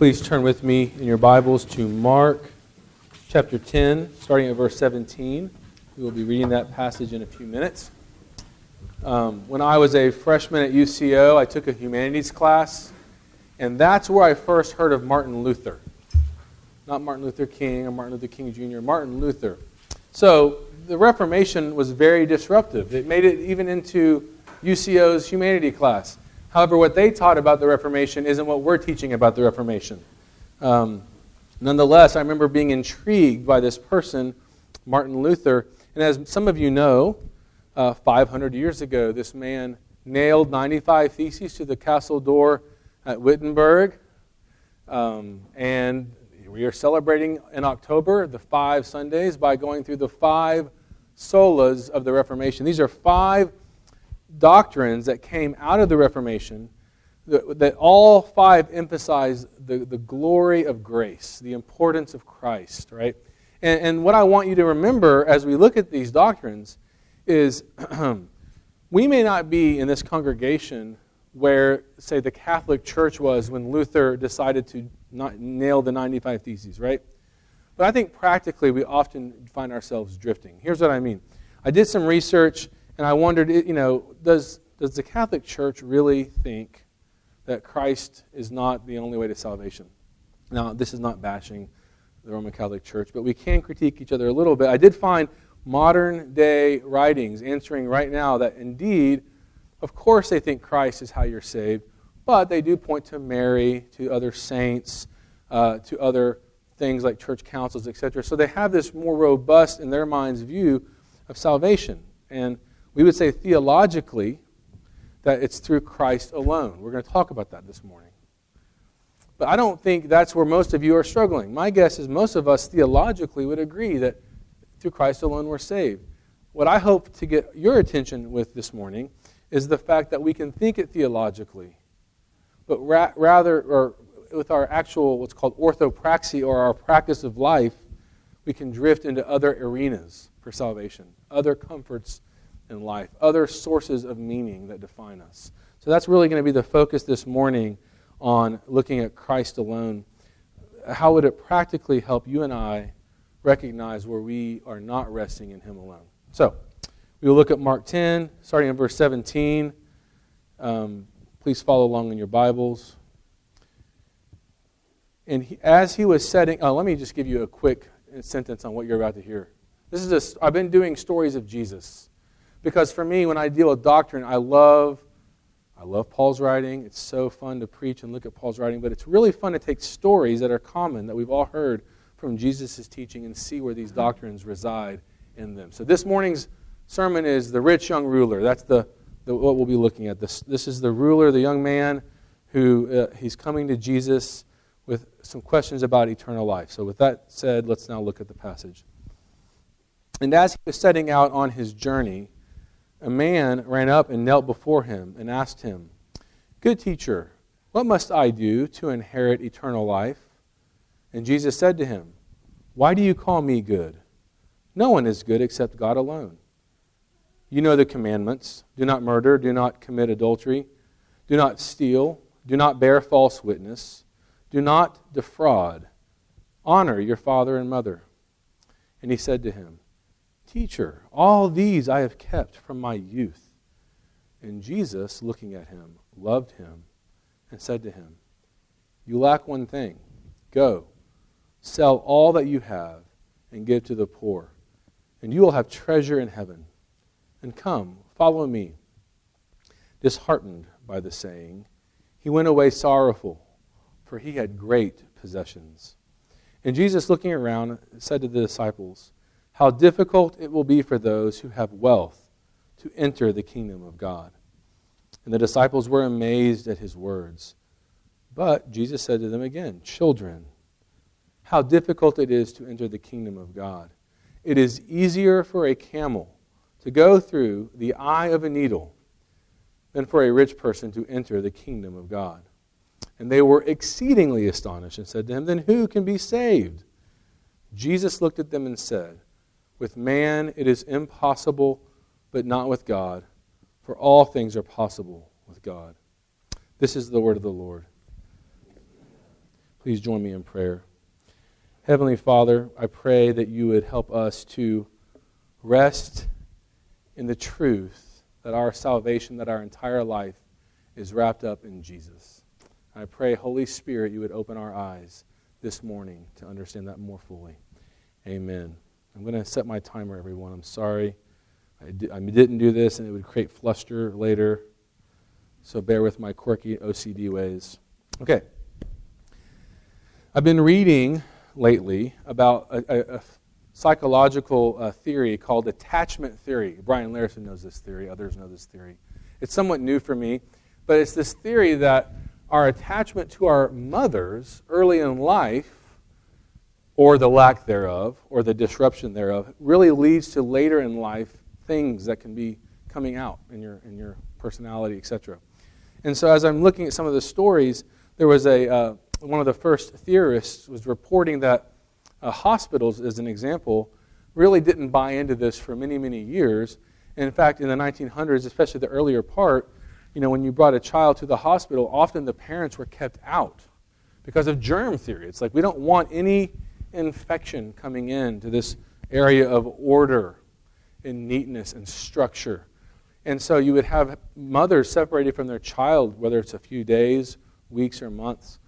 Please turn with me in your Bibles to Mark chapter 10, starting at verse 17. We will be reading that passage in a few minutes. Um, when I was a freshman at UCO, I took a humanities class, and that's where I first heard of Martin Luther. Not Martin Luther King or Martin Luther King Jr., Martin Luther. So the Reformation was very disruptive. It made it even into UCO's humanity class. However, what they taught about the Reformation isn't what we're teaching about the Reformation. Um, nonetheless, I remember being intrigued by this person, Martin Luther. And as some of you know, uh, 500 years ago, this man nailed 95 theses to the castle door at Wittenberg. Um, and we are celebrating in October the five Sundays by going through the five solas of the Reformation. These are five doctrines that came out of the Reformation that, that all five emphasize the, the glory of grace, the importance of Christ, right? And, and what I want you to remember as we look at these doctrines is we may not be in this congregation where, say, the Catholic Church was when Luther decided to nail the 95 Theses, right? But I think practically we often find ourselves drifting. Here's what I mean I did some research and I wondered, you know, does, does the Catholic Church really think that Christ is not the only way to salvation? Now, this is not bashing the Roman Catholic Church, but we can critique each other a little bit. I did find modern day writings answering right now that indeed, of course, they think Christ is how you're saved, but they do point to Mary, to other saints, uh, to other things like church councils, etc. So they have this more robust, in their minds, view of salvation. And we would say theologically that it's through Christ alone. We're going to talk about that this morning. But I don't think that's where most of you are struggling. My guess is most of us theologically would agree that through Christ alone we're saved. What I hope to get your attention with this morning is the fact that we can think it theologically, but ra- rather, or with our actual what's called orthopraxy or our practice of life, we can drift into other arenas for salvation, other comforts in life, other sources of meaning that define us. So that's really going to be the focus this morning on looking at Christ alone. How would it practically help you and I recognize where we are not resting in Him alone? So we will look at Mark 10, starting in verse 17. Um, please follow along in your Bibles. And he, as he was setting, oh, let me just give you a quick sentence on what you're about to hear. This is a, I've been doing stories of Jesus. Because for me, when I deal with doctrine, I love, I love Paul's writing. It's so fun to preach and look at Paul's writing, but it's really fun to take stories that are common that we've all heard from Jesus' teaching and see where these doctrines reside in them. So this morning's sermon is the rich young ruler. That's the, the what we'll be looking at. This, this is the ruler, the young man who uh, he's coming to Jesus with some questions about eternal life. So with that said, let's now look at the passage. And as he was setting out on his journey, a man ran up and knelt before him and asked him, Good teacher, what must I do to inherit eternal life? And Jesus said to him, Why do you call me good? No one is good except God alone. You know the commandments do not murder, do not commit adultery, do not steal, do not bear false witness, do not defraud, honor your father and mother. And he said to him, Teacher, all these I have kept from my youth. And Jesus, looking at him, loved him and said to him, You lack one thing. Go, sell all that you have and give to the poor, and you will have treasure in heaven. And come, follow me. Disheartened by the saying, he went away sorrowful, for he had great possessions. And Jesus, looking around, said to the disciples, how difficult it will be for those who have wealth to enter the kingdom of God. And the disciples were amazed at his words. But Jesus said to them again, Children, how difficult it is to enter the kingdom of God. It is easier for a camel to go through the eye of a needle than for a rich person to enter the kingdom of God. And they were exceedingly astonished and said to him, Then who can be saved? Jesus looked at them and said, with man it is impossible, but not with God, for all things are possible with God. This is the word of the Lord. Please join me in prayer. Heavenly Father, I pray that you would help us to rest in the truth that our salvation, that our entire life is wrapped up in Jesus. I pray, Holy Spirit, you would open our eyes this morning to understand that more fully. Amen. I'm going to set my timer, everyone. I'm sorry. I, di- I didn't do this, and it would create fluster later. So bear with my quirky OCD ways. Okay. I've been reading lately about a, a, a psychological uh, theory called attachment theory. Brian Larison knows this theory, others know this theory. It's somewhat new for me, but it's this theory that our attachment to our mothers early in life, or the lack thereof, or the disruption thereof, really leads to later in life things that can be coming out in your, in your personality, etc. And so as I'm looking at some of the stories, there was a, uh, one of the first theorists was reporting that uh, hospitals, as an example, really didn't buy into this for many, many years. And in fact, in the 1900s, especially the earlier part, you know, when you brought a child to the hospital, often the parents were kept out because of germ theory. It's like we don't want any infection coming in to this area of order and neatness and structure. And so you would have mothers separated from their child, whether it's a few days, weeks, or months.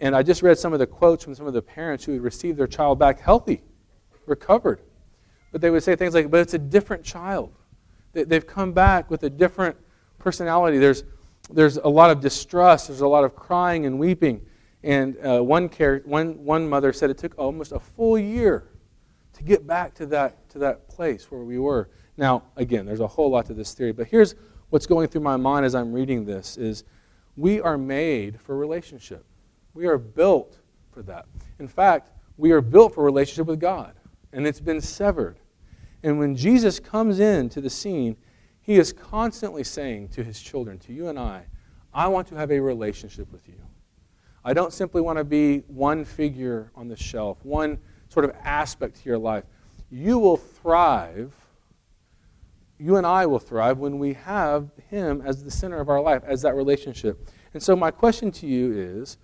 And I just read some of the quotes from some of the parents who had received their child back healthy, recovered. But they would say things like, but it's a different child. They've come back with a different personality. There's, there's a lot of distrust, there's a lot of crying and weeping. And uh, one, care, one, one mother said it took almost a full year to get back to that, to that place where we were. Now, again, there's a whole lot to this theory, but here's what's going through my mind as I'm reading this is we are made for relationship. We are built for that. In fact, we are built for relationship with God, and it's been severed. And when Jesus comes into the scene, he is constantly saying to his children, to you and I, I want to have a relationship with you. I don't simply want to be one figure on the shelf, one sort of aspect to your life. You will thrive, you and I will thrive when we have him as the center of our life, as that relationship. And so, my question to you is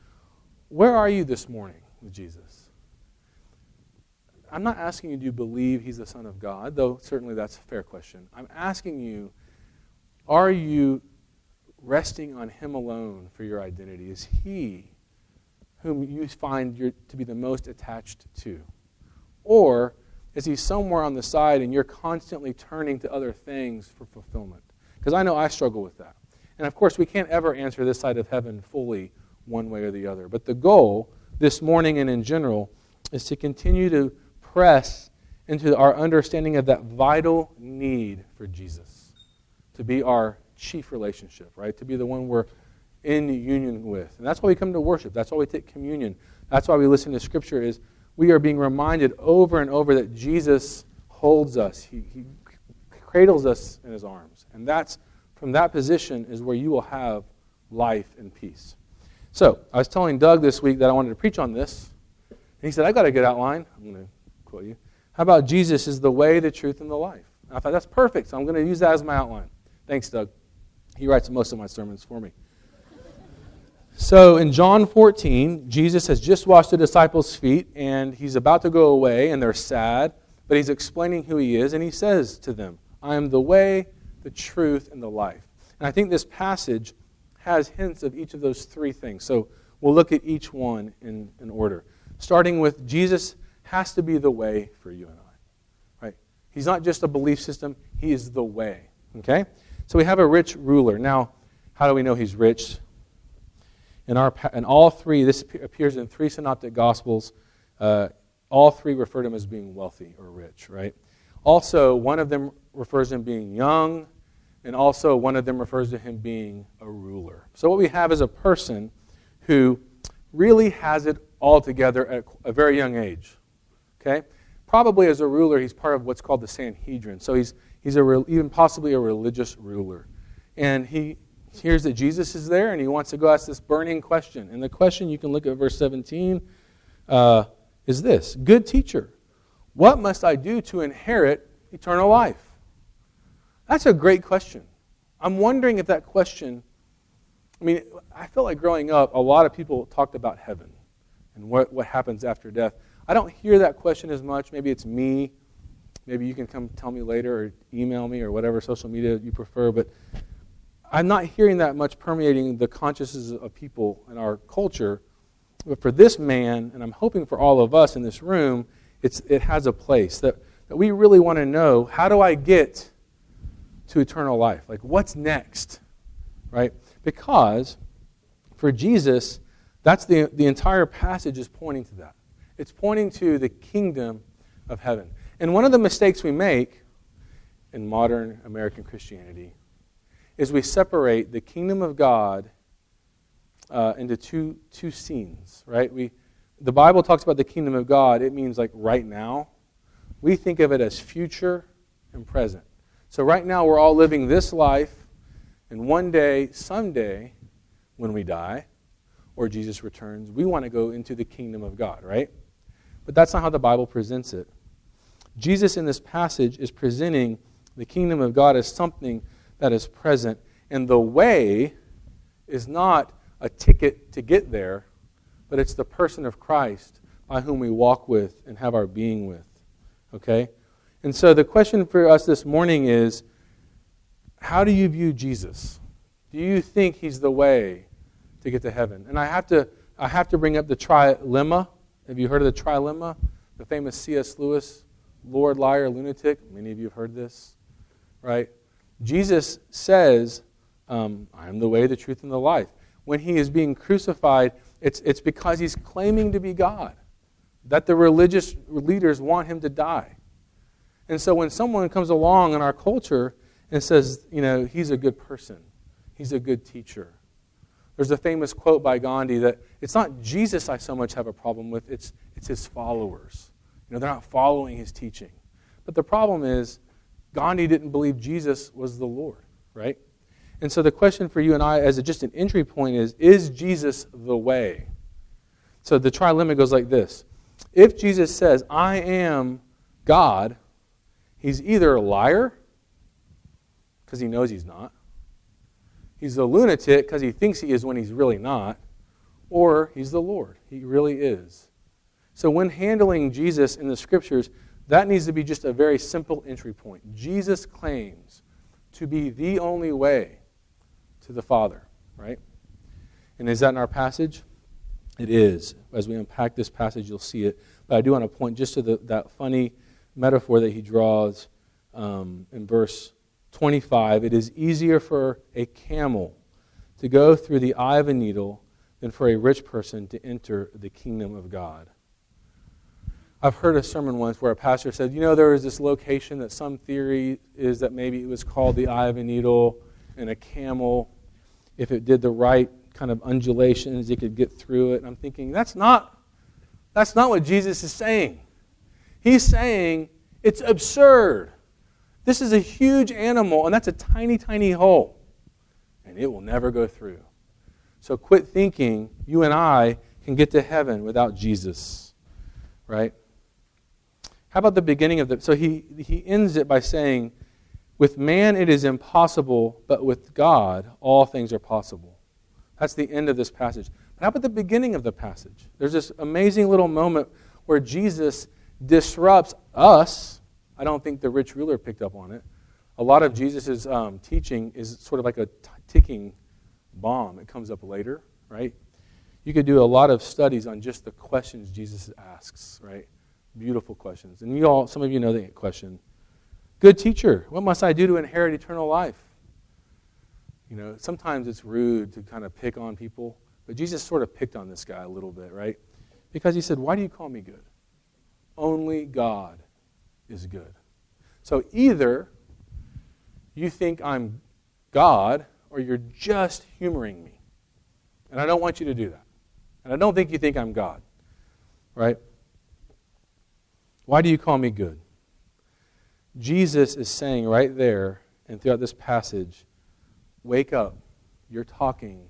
where are you this morning with Jesus? I'm not asking you, do you believe he's the Son of God? Though certainly that's a fair question. I'm asking you, are you resting on him alone for your identity? Is he whom you find to be the most attached to? Or is he somewhere on the side and you're constantly turning to other things for fulfillment? Because I know I struggle with that. And of course, we can't ever answer this side of heaven fully one way or the other. But the goal this morning and in general is to continue to press into our understanding of that vital need for Jesus to be our chief relationship, right? To be the one we're in union with. And that's why we come to worship. That's why we take communion. That's why we listen to Scripture is we are being reminded over and over that Jesus holds us. He, he cradles us in his arms. And that's from that position is where you will have life and peace. So, I was telling Doug this week that I wanted to preach on this. And he said, I've got a good outline. I'm going to quote you. How about Jesus is the way, the truth, and the life? And I thought, that's perfect. So I'm going to use that as my outline. Thanks, Doug. He writes most of my sermons for me. So in John 14, Jesus has just washed the disciples' feet, and he's about to go away, and they're sad, but he's explaining who he is, and he says to them, I am the way, the truth, and the life. And I think this passage has hints of each of those three things. So we'll look at each one in, in order. Starting with Jesus has to be the way for you and I. Right? He's not just a belief system, he is the way. Okay? So we have a rich ruler. Now, how do we know he's rich? In, our, in all three, this appears in three synoptic gospels. Uh, all three refer to him as being wealthy or rich, right? Also, one of them refers to him being young, and also, one of them refers to him being a ruler. So, what we have is a person who really has it all together at a very young age. Okay? Probably as a ruler, he's part of what's called the Sanhedrin. So, he's, he's a, even possibly a religious ruler. And he hears that Jesus is there and he wants to go ask this burning question. And the question, you can look at verse 17, uh, is this Good teacher, what must I do to inherit eternal life? That's a great question. I'm wondering if that question, I mean, I felt like growing up, a lot of people talked about heaven. and what, what happens after death. I don't hear that question as much. Maybe it's me. Maybe you can come tell me later or email me or whatever social media you prefer. But I'm not hearing that much permeating the consciousness of people in our culture. But for this man, and I'm hoping for all of us in this room, it's, it has a place that, that we really want to know how do I get to eternal life? Like, what's next? Right? Because for Jesus, that's the, the entire passage is pointing to that. It's pointing to the kingdom of heaven. And one of the mistakes we make in modern American Christianity is we separate the kingdom of God uh, into two, two scenes, right? We, the Bible talks about the kingdom of God, it means like right now. We think of it as future and present. So right now we're all living this life, and one day, someday, when we die or Jesus returns, we want to go into the kingdom of God, right? But that's not how the Bible presents it. Jesus in this passage is presenting the kingdom of God as something that is present, and the way is not a ticket to get there, but it's the person of Christ by whom we walk with and have our being with. Okay? And so the question for us this morning is how do you view Jesus? Do you think he's the way to get to heaven? And I have to, I have to bring up the trilemma. Have you heard of the trilemma? The famous C.S. Lewis, Lord, Liar, Lunatic. Many of you have heard this, right? Jesus says, um, I am the way, the truth, and the life. When he is being crucified, it's, it's because he's claiming to be God, that the religious leaders want him to die. And so when someone comes along in our culture and says, you know, he's a good person, he's a good teacher, there's a famous quote by Gandhi that it's not Jesus I so much have a problem with, it's, it's his followers. You know, they're not following his teaching. But the problem is, Gandhi didn't believe Jesus was the Lord, right? And so the question for you and I, as a, just an entry point, is Is Jesus the way? So the trilemma goes like this If Jesus says, I am God, he's either a liar, because he knows he's not, he's a lunatic because he thinks he is when he's really not, or he's the Lord. He really is. So when handling Jesus in the scriptures, that needs to be just a very simple entry point. Jesus claims to be the only way to the Father, right? And is that in our passage? It is. As we unpack this passage, you'll see it. But I do want to point just to the, that funny metaphor that he draws um, in verse 25. It is easier for a camel to go through the eye of a needle than for a rich person to enter the kingdom of God. I've heard a sermon once where a pastor said, you know, there is this location that some theory is that maybe it was called the eye of a needle, and a camel, if it did the right kind of undulations, it could get through it. And I'm thinking, that's not, that's not what Jesus is saying. He's saying it's absurd. This is a huge animal, and that's a tiny, tiny hole, and it will never go through. So quit thinking you and I can get to heaven without Jesus, right? How about the beginning of the. So he, he ends it by saying, With man it is impossible, but with God all things are possible. That's the end of this passage. But how about the beginning of the passage? There's this amazing little moment where Jesus disrupts us. I don't think the rich ruler picked up on it. A lot of Jesus' um, teaching is sort of like a t- ticking bomb. It comes up later, right? You could do a lot of studies on just the questions Jesus asks, right? Beautiful questions. And you all, some of you know the question. Good teacher, what must I do to inherit eternal life? You know, sometimes it's rude to kind of pick on people, but Jesus sort of picked on this guy a little bit, right? Because he said, Why do you call me good? Only God is good. So either you think I'm God or you're just humoring me. And I don't want you to do that. And I don't think you think I'm God, right? Why do you call me good? Jesus is saying right there and throughout this passage, wake up. You're talking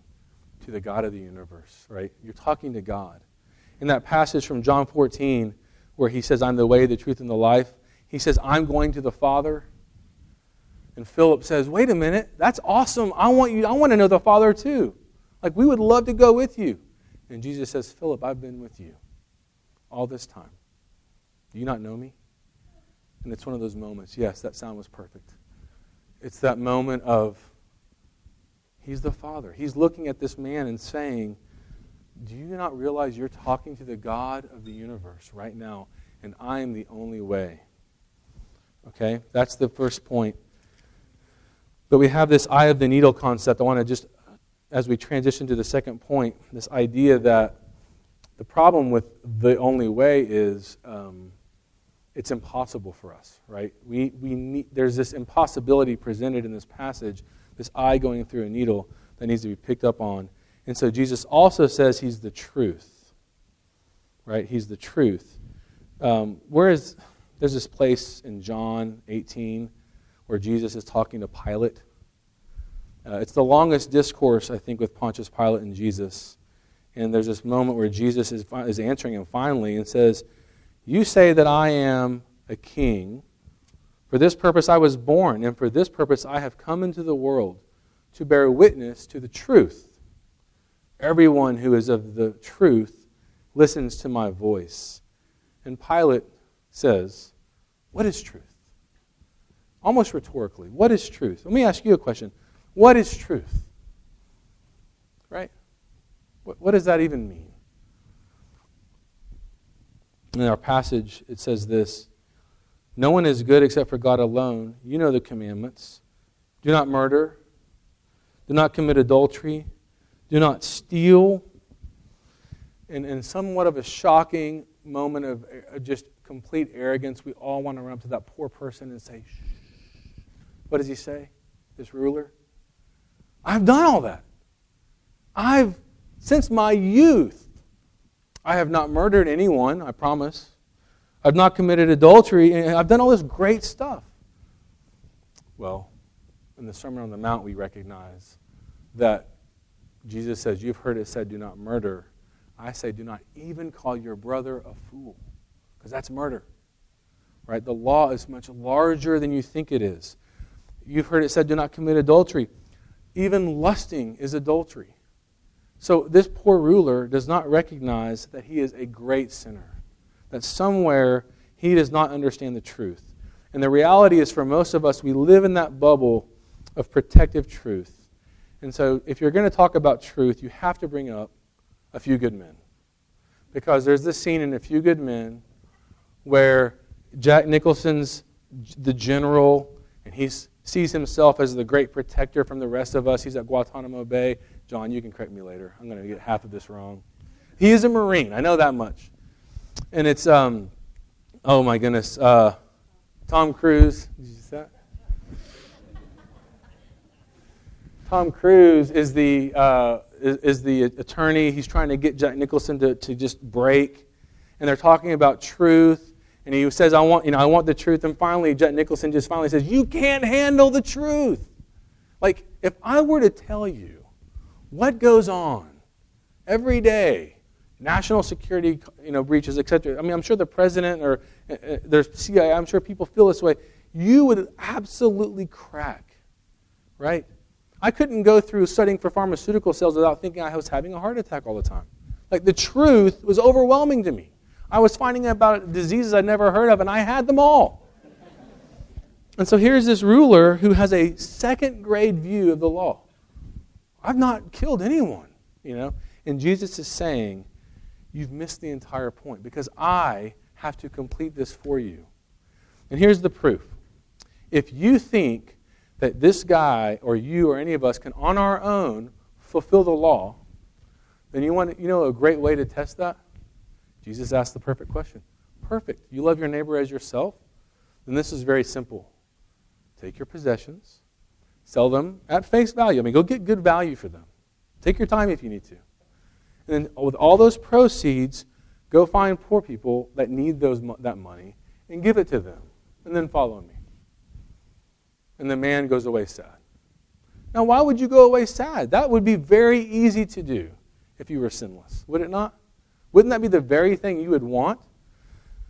to the God of the universe, right? You're talking to God. In that passage from John 14, where he says, I'm the way, the truth, and the life, he says, I'm going to the Father. And Philip says, Wait a minute, that's awesome. I want you, I want to know the Father too. Like we would love to go with you. And Jesus says, Philip, I've been with you all this time. Do you not know me? And it's one of those moments. Yes, that sound was perfect. It's that moment of, He's the Father. He's looking at this man and saying, Do you not realize you're talking to the God of the universe right now? And I am the only way. Okay? That's the first point. But we have this eye of the needle concept. I want to just, as we transition to the second point, this idea that the problem with the only way is um, it's impossible for us, right? We, we need, there's this impossibility presented in this passage, this eye going through a needle that needs to be picked up on. And so Jesus also says he's the truth, right? He's the truth. Um, whereas there's this place in John 18 where Jesus is talking to Pilate. Uh, it's the longest discourse, I think, with Pontius Pilate and Jesus. And there's this moment where Jesus is, is answering him finally and says, You say that I am a king. For this purpose I was born, and for this purpose I have come into the world to bear witness to the truth. Everyone who is of the truth listens to my voice. And Pilate says, What is truth? Almost rhetorically, what is truth? Let me ask you a question. What is truth? Right? What, what does that even mean? In our passage, it says this No one is good except for God alone. You know the commandments. Do not murder. Do not commit adultery. Do not steal. And in somewhat of a shocking moment of uh, just complete arrogance, we all want to run up to that poor person and say, Shh. What does he say? This ruler? I've done all that. I've since my youth, I have not murdered anyone, I promise. I've not committed adultery, and I've done all this great stuff. Well, in the Sermon on the Mount, we recognize that Jesus says, You've heard it said, do not murder. I say, do not even call your brother a fool, because that's murder. Right? The law is much larger than you think it is. You've heard it said, do not commit adultery. Even lusting is adultery. So this poor ruler does not recognize that he is a great sinner, that somewhere he does not understand the truth. And the reality is, for most of us, we live in that bubble of protective truth. And so, if you're going to talk about truth, you have to bring up a few good men. Because there's this scene in A Few Good Men where Jack Nicholson's the general, and he sees himself as the great protector from the rest of us. He's at Guantanamo Bay. John, you can correct me later. I'm going to get half of this wrong. He is a Marine. I know that much. And it's, um, oh my goodness, uh, Tom Cruise. Did you see that? Tom Cruise is the, uh, is, is, the attorney. He's trying to get Jack Nicholson to, to just break. And they're talking about truth. And he says, I want, you know, I want the truth. And finally, Jack Nicholson just finally says, You can't handle the truth. Like, if I were to tell you what goes on every day? National security you know, breaches, etc. I mean, I'm sure the president or uh, uh there's CIA, I'm sure people feel this way. You would absolutely crack, right? I couldn't go through studying for pharmaceutical sales without thinking I was having a heart attack all the time. Like the truth was overwhelming to me. I was finding out about diseases I'd never heard of, and I had them all. And so here's this ruler who has a second grade view of the law. I've not killed anyone, you know. And Jesus is saying, You've missed the entire point because I have to complete this for you. And here's the proof. If you think that this guy or you or any of us can on our own fulfill the law, then you want to, you know a great way to test that? Jesus asked the perfect question. Perfect. You love your neighbor as yourself? Then this is very simple. Take your possessions, Sell them at face value. I mean, go get good value for them. Take your time if you need to. And then with all those proceeds, go find poor people that need those, that money and give it to them. And then follow me. And the man goes away sad. Now, why would you go away sad? That would be very easy to do if you were sinless, would it not? Wouldn't that be the very thing you would want?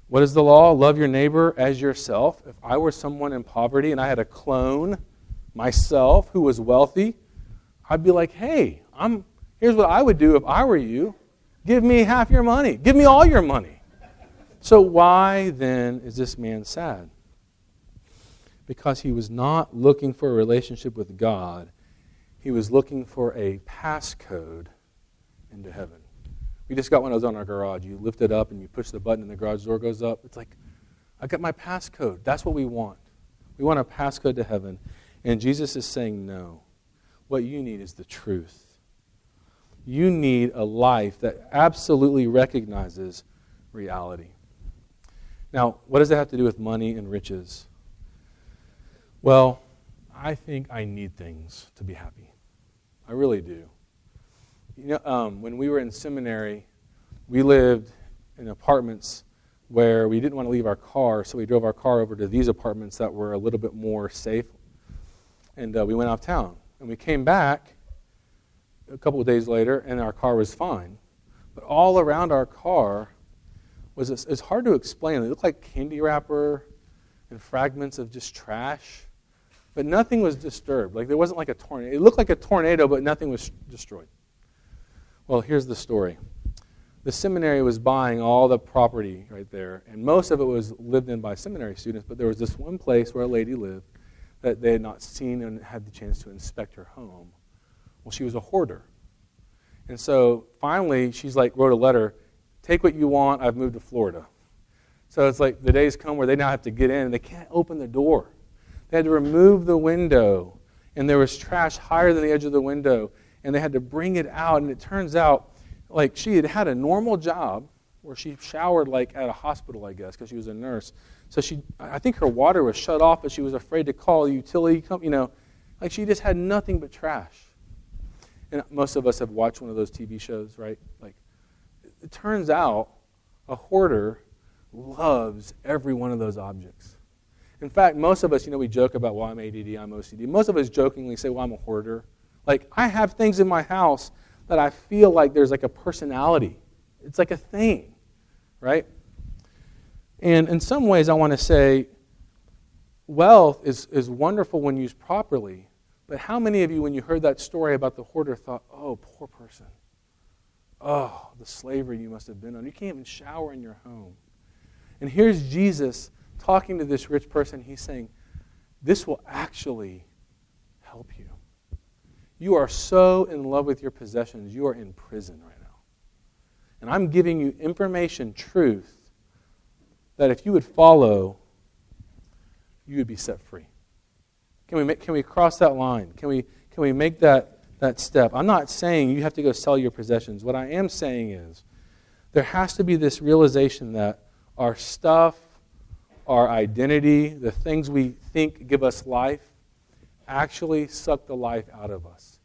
What is the law? Love your neighbor as yourself. If I were someone in poverty and I had a clone myself who was wealthy, I'd be like, hey, I'm, here's what I would do if I were you. Give me half your money. Give me all your money. So, why then is this man sad? Because he was not looking for a relationship with God, he was looking for a passcode into heaven. We just got one of those on our garage. You lift it up and you push the button and the garage door goes up. It's like, I got my passcode. That's what we want. We want a passcode to heaven. And Jesus is saying, no. What you need is the truth. You need a life that absolutely recognizes reality. Now, what does that have to do with money and riches? Well, I think I need things to be happy. I really do. You know, um, when we were in seminary, we lived in apartments where we didn't want to leave our car, so we drove our car over to these apartments that were a little bit more safe. And uh, we went off town. And we came back a couple of days later, and our car was fine. But all around our car was it's hard to explain. It looked like candy wrapper and fragments of just trash, but nothing was disturbed. Like there wasn't like a tornado. It looked like a tornado, but nothing was destroyed. Well, here's the story. The seminary was buying all the property right there, and most of it was lived in by seminary students, but there was this one place where a lady lived that they had not seen and had the chance to inspect her home. Well, she was a hoarder. And so finally, she's like, wrote a letter take what you want, I've moved to Florida. So it's like the days come where they now have to get in and they can't open the door. They had to remove the window, and there was trash higher than the edge of the window and they had to bring it out. And it turns out, like, she had had a normal job where she showered, like, at a hospital, I guess, because she was a nurse. So she, I think her water was shut off, but she was afraid to call a utility company. You know, like, she just had nothing but trash. And most of us have watched one of those TV shows, right? Like, it turns out a hoarder loves every one of those objects. In fact, most of us, you know, we joke about, well, I'm ADD, I'm OCD. Most of us jokingly say, well, I'm a hoarder. Like, I have things in my house that I feel like there's like a personality. It's like a thing, right? And in some ways, I want to say wealth is, is wonderful when used properly. But how many of you, when you heard that story about the hoarder, thought, oh, poor person? Oh, the slavery you must have been on. You can't even shower in your home. And here's Jesus talking to this rich person. He's saying, this will actually help you. You are so in love with your possessions, you are in prison right now. And I'm giving you information, truth, that if you would follow, you would be set free. Can we, make, can we cross that line? Can we, can we make that, that step? I'm not saying you have to go sell your possessions. What I am saying is there has to be this realization that our stuff, our identity, the things we think give us life, actually suck the life out of us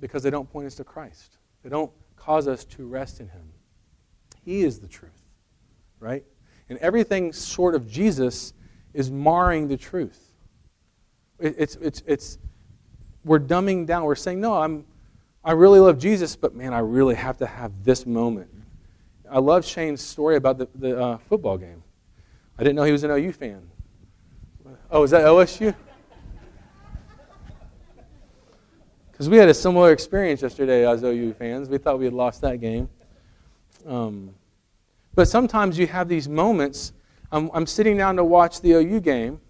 because they don't point us to Christ. They don't cause us to rest in Him. He is the truth, right? And everything short of Jesus is marring the truth. It's, it's, it's, we're dumbing down. We're saying, no, I'm, I really love Jesus, but man, I really have to have this moment. I love Shane's story about the, the uh, football game. I didn't know he was an OU fan. Oh, is that OSU? Because we had a similar experience yesterday as OU fans. We thought we had lost that game. Um, but sometimes you have these moments. I'm, I'm, sitting down to watch the OU game,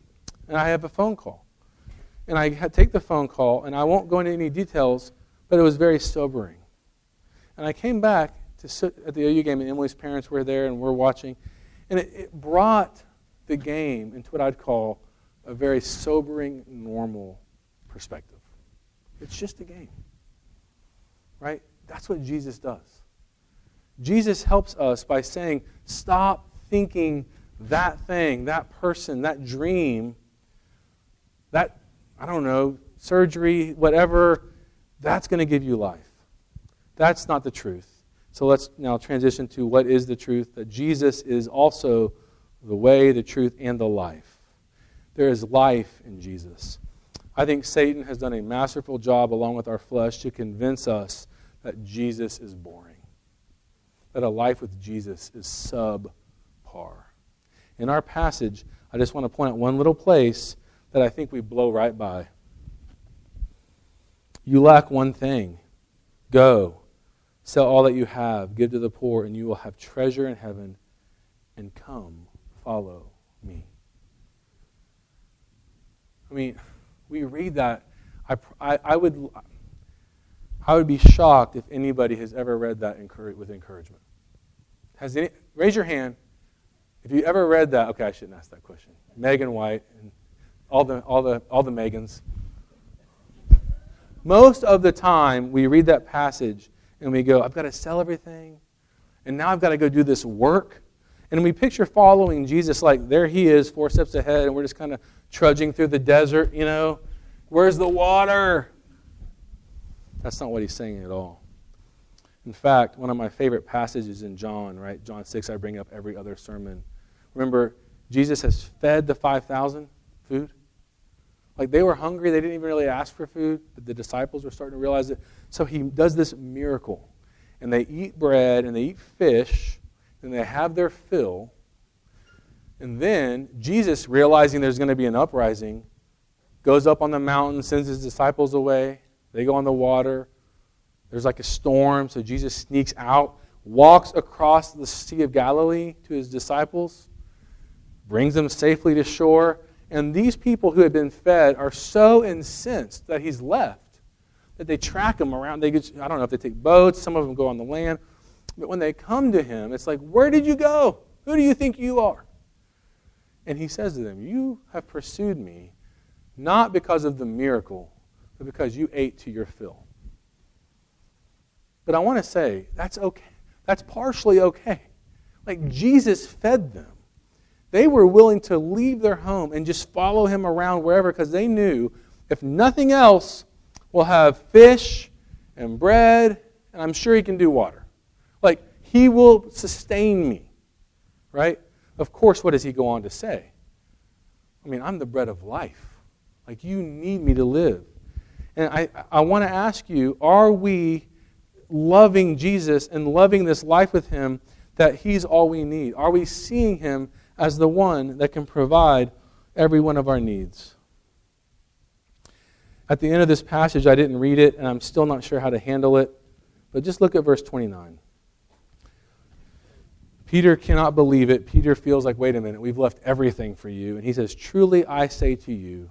and I have a phone call. And I take the phone call, and I won't go into any details, but it was very sobering. And I came back to sit at the OU game, and Emily's parents were there, and we're watching. And it, it brought the game into what I'd call a very sobering, normal perspective. It's just a game. Right? That's what Jesus does. Jesus helps us by saying, stop thinking that thing, that person, that dream, that, I don't know, surgery, whatever, that's going to give you life. That's not the truth. So let's now transition to what is the truth that Jesus is also the way, the truth, and the life. There is life in Jesus. I think Satan has done a masterful job, along with our flesh, to convince us that Jesus is boring, that a life with Jesus is subpar. In our passage, I just want to point out one little place that I think we blow right by. You lack one thing. Go, Sell all that you have, give to the poor, and you will have treasure in heaven. And come, follow me. I mean, we read that. I, I, I would, I would be shocked if anybody has ever read that with encouragement. Has any, raise your hand if you ever read that. Okay, I shouldn't ask that question. Megan White and all the, all the, all the Megans. Most of the time, we read that passage and we go, I've got to sell everything, and now I've got to go do this work. And we picture following Jesus like there he is, four steps ahead, and we're just kind of trudging through the desert, you know. Where's the water? That's not what he's saying at all. In fact, one of my favorite passages in John, right? John 6, I bring up every other sermon. Remember, Jesus has fed the 5,000 food. Like they were hungry, they didn't even really ask for food, but the disciples were starting to realize it. So he does this miracle. And they eat bread and they eat fish, and they have their fill. And then Jesus, realizing there's going to be an uprising, goes up on the mountain, sends his disciples away. They go on the water. There's like a storm, so Jesus sneaks out, walks across the Sea of Galilee to his disciples, brings them safely to shore. And these people who had been fed are so incensed that he's left that they track him around. They get, I don't know if they take boats, some of them go on the land. But when they come to him, it's like, Where did you go? Who do you think you are? And he says to them, You have pursued me not because of the miracle, but because you ate to your fill. But I want to say, that's okay. That's partially okay. Like Jesus fed them. They were willing to leave their home and just follow him around wherever because they knew, if nothing else, we'll have fish and bread, and I'm sure he can do water. Like, he will sustain me. Right? Of course, what does he go on to say? I mean, I'm the bread of life. Like, you need me to live. And I, I want to ask you are we loving Jesus and loving this life with him that he's all we need? Are we seeing him as the one that can provide every one of our needs? At the end of this passage, I didn't read it, and I'm still not sure how to handle it, but just look at verse 29. Peter cannot believe it. Peter feels like, wait a minute, we've left everything for you. And he says, Truly I say to you,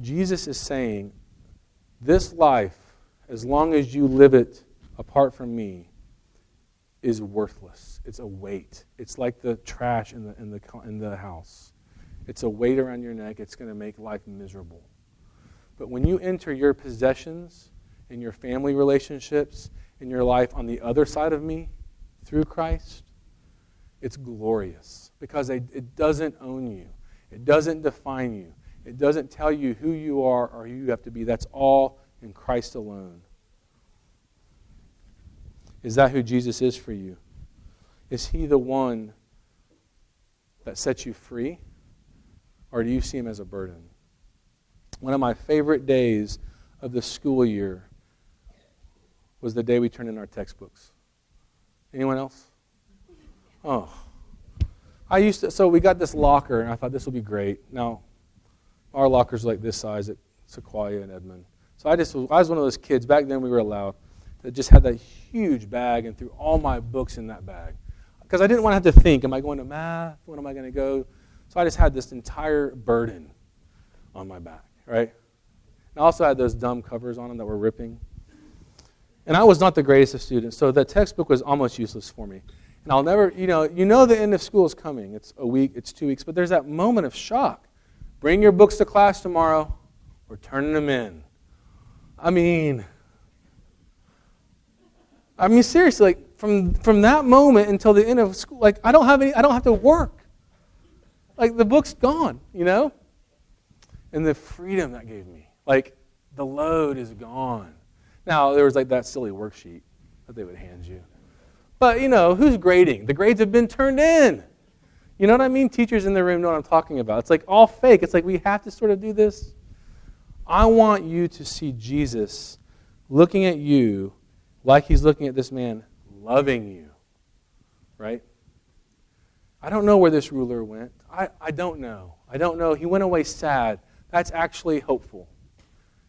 Jesus is saying, This life, as long as you live it apart from me, is worthless. It's a weight. It's like the trash in the, in the, in the house. It's a weight around your neck. It's going to make life miserable. But when you enter your possessions and your family relationships and your life on the other side of me through Christ, it's glorious because it doesn't own you, it doesn't define you, it doesn't tell you who you are or who you have to be. That's all in Christ alone. Is that who Jesus is for you? Is he the one that sets you free? Or do you see him as a burden? One of my favorite days of the school year was the day we turned in our textbooks. Anyone else? Oh. I used to, so we got this locker, and I thought this will be great. Now, our lockers like this size at Sequoia and Edmond. So I just, I was one of those kids, back then we were allowed, that just had that huge bag and threw all my books in that bag. Because I didn't want to have to think, am I going to math? When am I going to go? So I just had this entire burden on my back right? And I also had those dumb covers on them that were ripping. And I was not the greatest of students, so the textbook was almost useless for me. And I'll never, you know, you know the end of school is coming. It's a week, it's two weeks, but there's that moment of shock. Bring your books to class tomorrow. We're turning them in. I mean, I mean seriously, like from from that moment until the end of school, like I don't have any, I don't have to work. Like the book's gone, you know and the freedom that gave me. Like, the load is gone. Now, there was like that silly worksheet that they would hand you. But, you know, who's grading? The grades have been turned in. You know what I mean? Teachers in the room know what I'm talking about. It's like all fake. It's like we have to sort of do this. I want you to see Jesus looking at you like he's looking at this man, loving you. Right? I don't know where this ruler went. I, I don't know. I don't know. He went away sad. That's actually hopeful.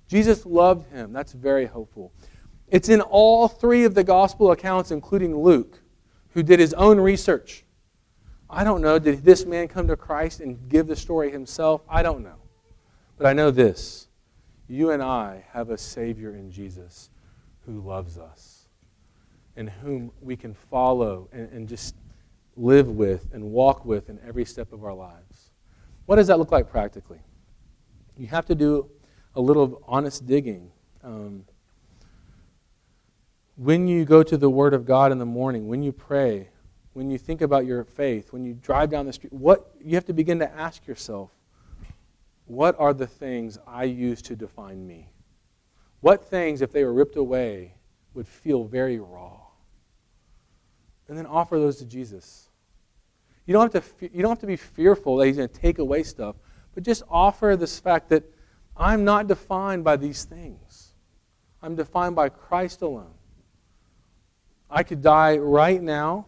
Jesus loved him. That's very hopeful. It's in all three of the gospel accounts, including Luke, who did his own research. I don't know. Did this man come to Christ and give the story himself? I don't know. But I know this you and I have a Savior in Jesus who loves us and whom we can follow and, and just live with and walk with in every step of our lives. What does that look like practically? You have to do a little honest digging. Um, when you go to the Word of God in the morning, when you pray, when you think about your faith, when you drive down the street, what you have to begin to ask yourself, what are the things I use to define me? What things, if they were ripped away, would feel very raw? And then offer those to Jesus. You don't have to, you don't have to be fearful that He's going to take away stuff, but just offer this fact that I'm not defined by these things. I'm defined by Christ alone. I could die right now.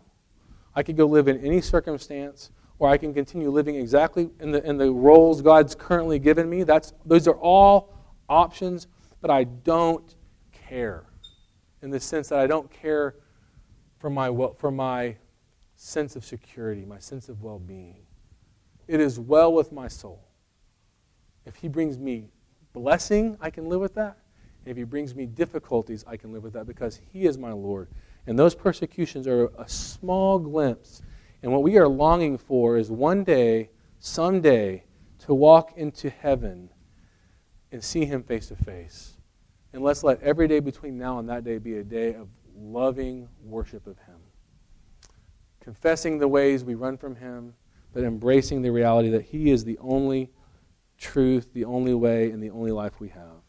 I could go live in any circumstance, or I can continue living exactly in the, in the roles God's currently given me. That's, those are all options, but I don't care in the sense that I don't care for my, for my sense of security, my sense of well being. It is well with my soul. If He brings me blessing, I can live with that. And if He brings me difficulties, I can live with that because He is my Lord. And those persecutions are a small glimpse. And what we are longing for is one day, someday, to walk into heaven and see Him face to face. And let's let every day between now and that day be a day of loving worship of Him. Confessing the ways we run from Him, but embracing the reality that He is the only truth, the only way, and the only life we have.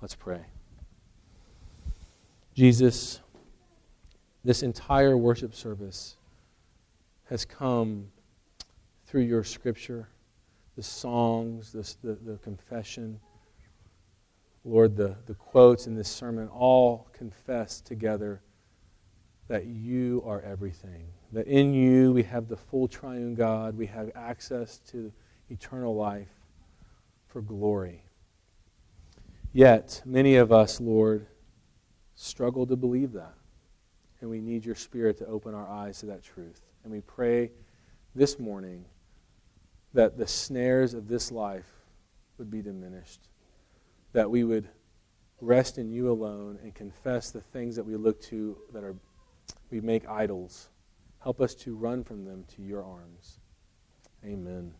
Let's pray. Jesus, this entire worship service has come through your scripture, the songs, the, the, confession. Lord, the, the quotes in this sermon all confess together that you are everything. That in you we have the full triune God, we have access to eternal life for glory. Yet, many of us, Lord, struggle to believe that. And we need your Spirit to open our eyes to that truth. And we pray this morning that the snares of this life would be diminished, that we would rest in you alone and confess the things that we look to that are we make idols. Help us to run from them to your arms. Amen.